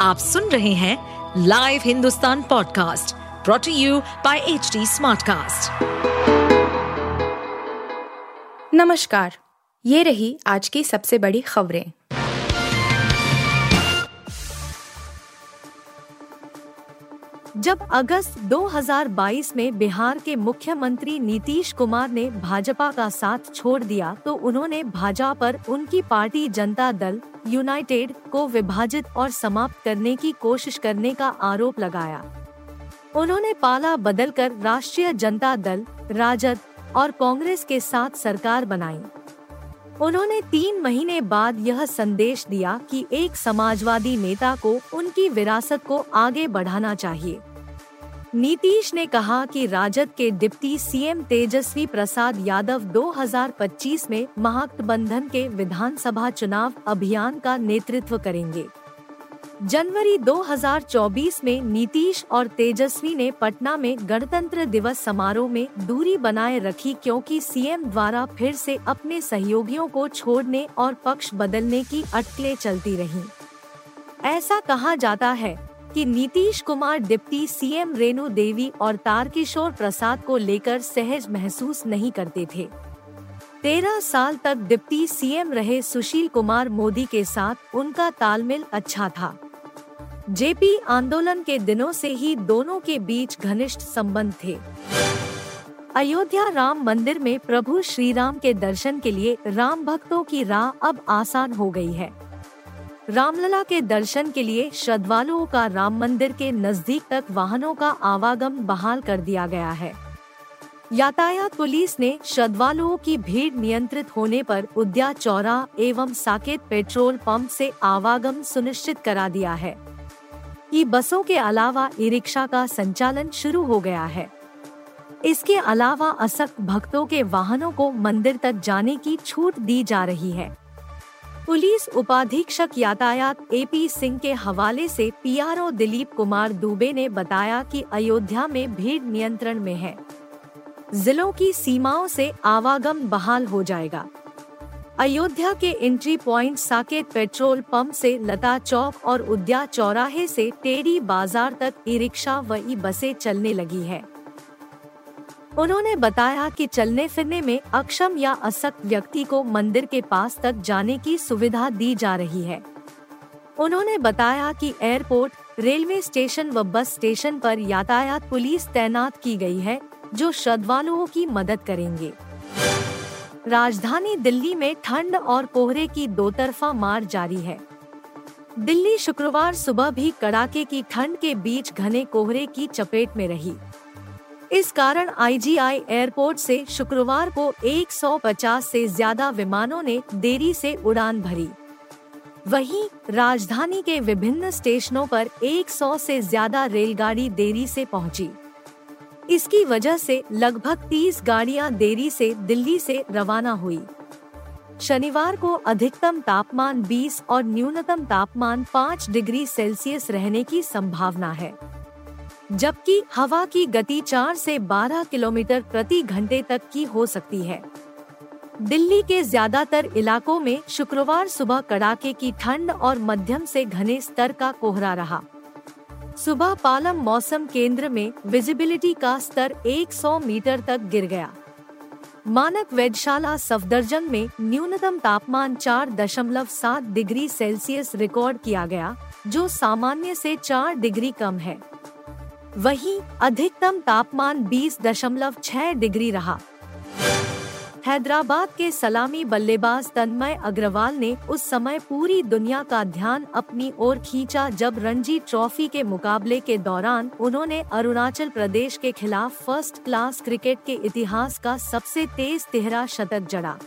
आप सुन रहे हैं live Hindustan podcast brought to you by H Smartcast. नमस्कार, ये रही आज की सबसे बड़ी खबरें जब अगस्त 2022 में बिहार के मुख्यमंत्री नीतीश कुमार ने भाजपा का साथ छोड़ दिया तो उन्होंने भाजपा पर उनकी पार्टी जनता दल, यूनाइटेड को विभाजित और समाप्त करने की कोशिश करने का आरोप लगाया। उन्होंने पाला बदलकर राष्ट्रीय जनता दल, राजद और कांग्रेस के साथ सरकार बनाई। उन्होंने तीन महीने बाद यह संदेश दिया कि एक समाजवादी नेता को, उनकी विरासत को आगे बढ़ाना चाहिए। नीतीश ने कहा कि राजद के डिप्टी सीएम तेजस्वी प्रसाद यादव 2025 में महागठबंधन के विधानसभा चुनाव अभियान का नेतृत्व करेंगे जनवरी 2024 में नीतीश और तेजस्वी ने पटना में गणतंत्र दिवस समारोह में दूरी बनाए रखी क्योंकि सीएम द्वारा फिर से अपने सहयोगियों को छोड़ने और पक्ष बदलने की अटकलें चलती रहीं। ऐसा कहा जाता है कि नीतीश कुमार डिप्टी सीएम रेणु देवी और तारकिशोर प्रसाद को लेकर सहज महसूस नहीं करते थे। तेरह साल तक डिप्टी सीएम रहे सुशील कुमार मोदी के साथ उनका तालमेल अच्छा था। जेपी आंदोलन के दिनों से ही दोनों के बीच घनिष्ठ संबंध थे। अयोध्या राम मंदिर में प्रभु श्री राम के दर्शन के लिए राम भक्तों की राह अब आसान हो गई है। रामलला के दर्शन के लिए श्रद्धालुओं का राम मंदिर के नज़दीक तक वाहनों का आवागम बहाल कर दिया गया है। यातायात पुलिस ने श्रद्धालुओं की भीड़ नियंत्रित होने पर उद्या चौरा एवं साकेत पेट्रोल पंप से आवागम सुनिश्चित करा दिया है ई बसों के अलावा ई रिक्शा का संचालन शुरू हो गया है। इसके अलावा असक्त भक्तों के वाहनों को मंदिर तक जाने की छूट दी जा रही है। पुलिस उपाधीक्षक यातायात एपी सिंह के हवाले से पीआरओ दिलीप कुमार दुबे ने बताया कि अयोध्या में भीड़ नियंत्रण में है। जिलों की सीमाओं से आवागम बहाल हो जाएगा। अयोध्या के entry point Saket petrol pump से लता चौक और उद्या चौराहे से टेरी बाज़ार तक ई रिक्शा व ई बसें चलने लगी है। उन्होंने बताया कि चलने फिरने में अक्षम या असक्त व्यक्ति को मंदिर के पास तक जाने की सुविधा दी जा रही है। उन्होंने बताया कि एयरपोर्ट, रेलवे स्टेशन व बस स्टेशन पर यातायात पुलिस तैनात की गई है, जो श्रद्धालुओं की मदद करेंगे। राजधानी दिल्ली में ठंड और कोहरे की दो तरफा मार जारी है। दिल्ली शुक्रवार सुबह भी कड़ाके की ठंड के बीच घने कोहरे की चपेट में रही। इस कारण आईजीआई एयरपोर्ट से शुक्रवार को 150 से ज़्यादा विमानों ने देरी से उड़ान भरी। वहीं राजधानी के विभिन्न स्टेशनों पर 100 से ज़्यादा रेलगाड़ी देरी से पहुँची। इसकी वजह से लगभग 30 गाड़ियाँ देरी से दिल्ली से रवाना हुई। शनिवार को अधिकतम तापमान 20 और न्यूनतम तापमान 5 डिग्री सेल्सियस रहने की संभावना है। जबकि हवा की गति 4 से 12 किलोमीटर प्रति घंटे तक की हो सकती है। दिल्ली के ज़्यादातर इलाकों में शुक्रवार सुबह कड़ाके की ठंड और मध्यम से घने स्तर का कोहरा रहा। सुबह पालम मौसम केंद्र में विजिबिलिटी का स्तर 100 मीटर तक गिर गया। मानक वेधशाला सफदरजंग में न्यूनतम तापमान 4.7 डिग्री सेल्सियस रिकॉर्ड किया गया, जो सामान्य से 4 डिग्री कम है। वहीं अधिकतम तापमान 20.6 डिग्री रहा। हैदराबाद के सलामी बल्लेबाज तन्मय अग्रवाल ने उस समय पूरी दुनिया का ध्यान अपनी ओर खींचा जब रणजी ट्रॉफी के मुकाबले के दौरान उन्होंने अरुणाचल प्रदेश के खिलाफ फ़र्स्ट क्लास क्रिकेट के इतिहास का सबसे तेज तिहरा शतक जड़ा।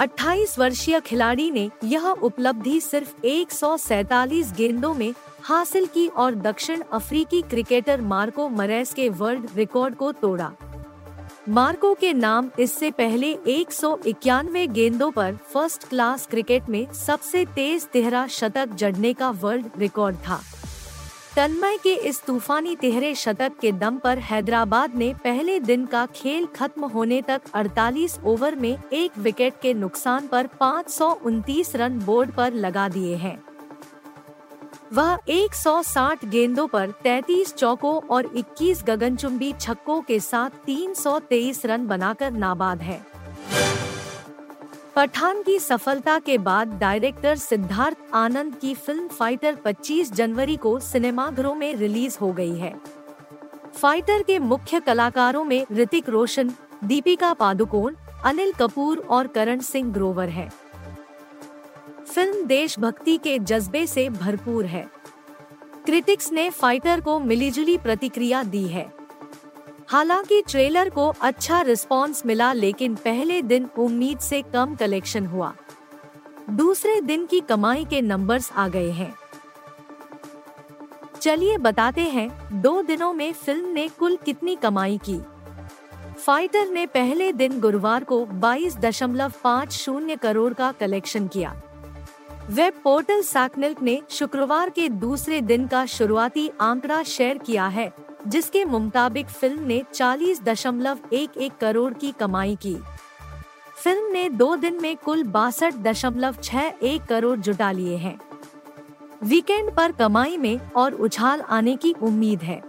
28 वर्षीय खिलाड़ी ने यह उपलब्धि सिर्फ़ एक गेंदों में हासिल की और दक्षिण अफ्रीकी क्रिकेटर मार्को मरेस के वर्ल्ड रिकॉर्ड को तोड़ा। मार्को के नाम इससे पहले एक सौ इक्यानवे गेंदों पर फ़र्स्ट क्लास क्रिकेट में सबसे तेज तिहरा शतक जड़ने का वर्ल्ड रिकॉर्ड था। तन्मय के इस तूफानी तिहरे शतक के दम पर हैदराबाद ने पहले दिन का खेल खत्म होने तक 48 ओवर में एक विकेट के नुकसान पर पाँच सौ उनतीस रन बोर्ड पर लगा दिए हैं। वह 160 गेंदों पर 33 चौकों और 21 गगनचुंबी छक्कों के साथ 323 रन बनाकर नाबाद है। पठान की सफलता के बाद डायरेक्टर सिद्धार्थ आनंद की फ़िल्म फाइटर 25 जनवरी को सिनेमाघरों में रिलीज़ हो गई है। फाइटर के मुख्य कलाकारों में ऋतिक रोशन, दीपिका पादुकोण, अनिल कपूर और करण सिंह ग्रोवर है। फ़िल्म देशभक्ति के जज्बे से भरपूर है। क्रिटिक्स ने फाइटर को मिलीजुली प्रतिक्रिया दी है। हालाँकि ट्रेलर को अच्छा रिस्पांस मिला, लेकिन पहले दिन उम्मीद से कम कलेक्शन हुआ। दूसरे दिन की कमाई के नंबर्स आ गए हैं। चलिए बताते हैं, दो दिनों में फ़िल्म ने कुल कितनी कमाई की। फाइटर ने पहले दिन गुरुवार को बाईस दशमलव पाँच शून्य करोड़ का कलेक्शन किया। वेब पोर्टल सैकनिल्क ने शुक्रवार के दूसरे दिन का शुरुआती आंकड़ा शेयर किया है। जिसके मुताबिक फ़िल्म ने चालीस दशमलव एक एक करोड़ की कमाई की। फ़िल्म ने दो दिन में कुल बासठ दशमलव छह एक करोड़ जुटा लिए हैं। वीकेंड पर कमाई में और उछाल आने की उम्मीद है।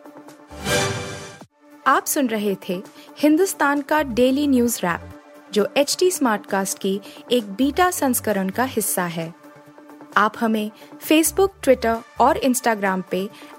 आप सुन रहे थे हिंदुस्तान का डेली न्यूज़ रैप, जो एच टी स्मार्ट कास्ट की एक बीटा संस्करण का हिस्सा है। आप हमें फेसबुक ट्विटर और इंस्टाग्राम पे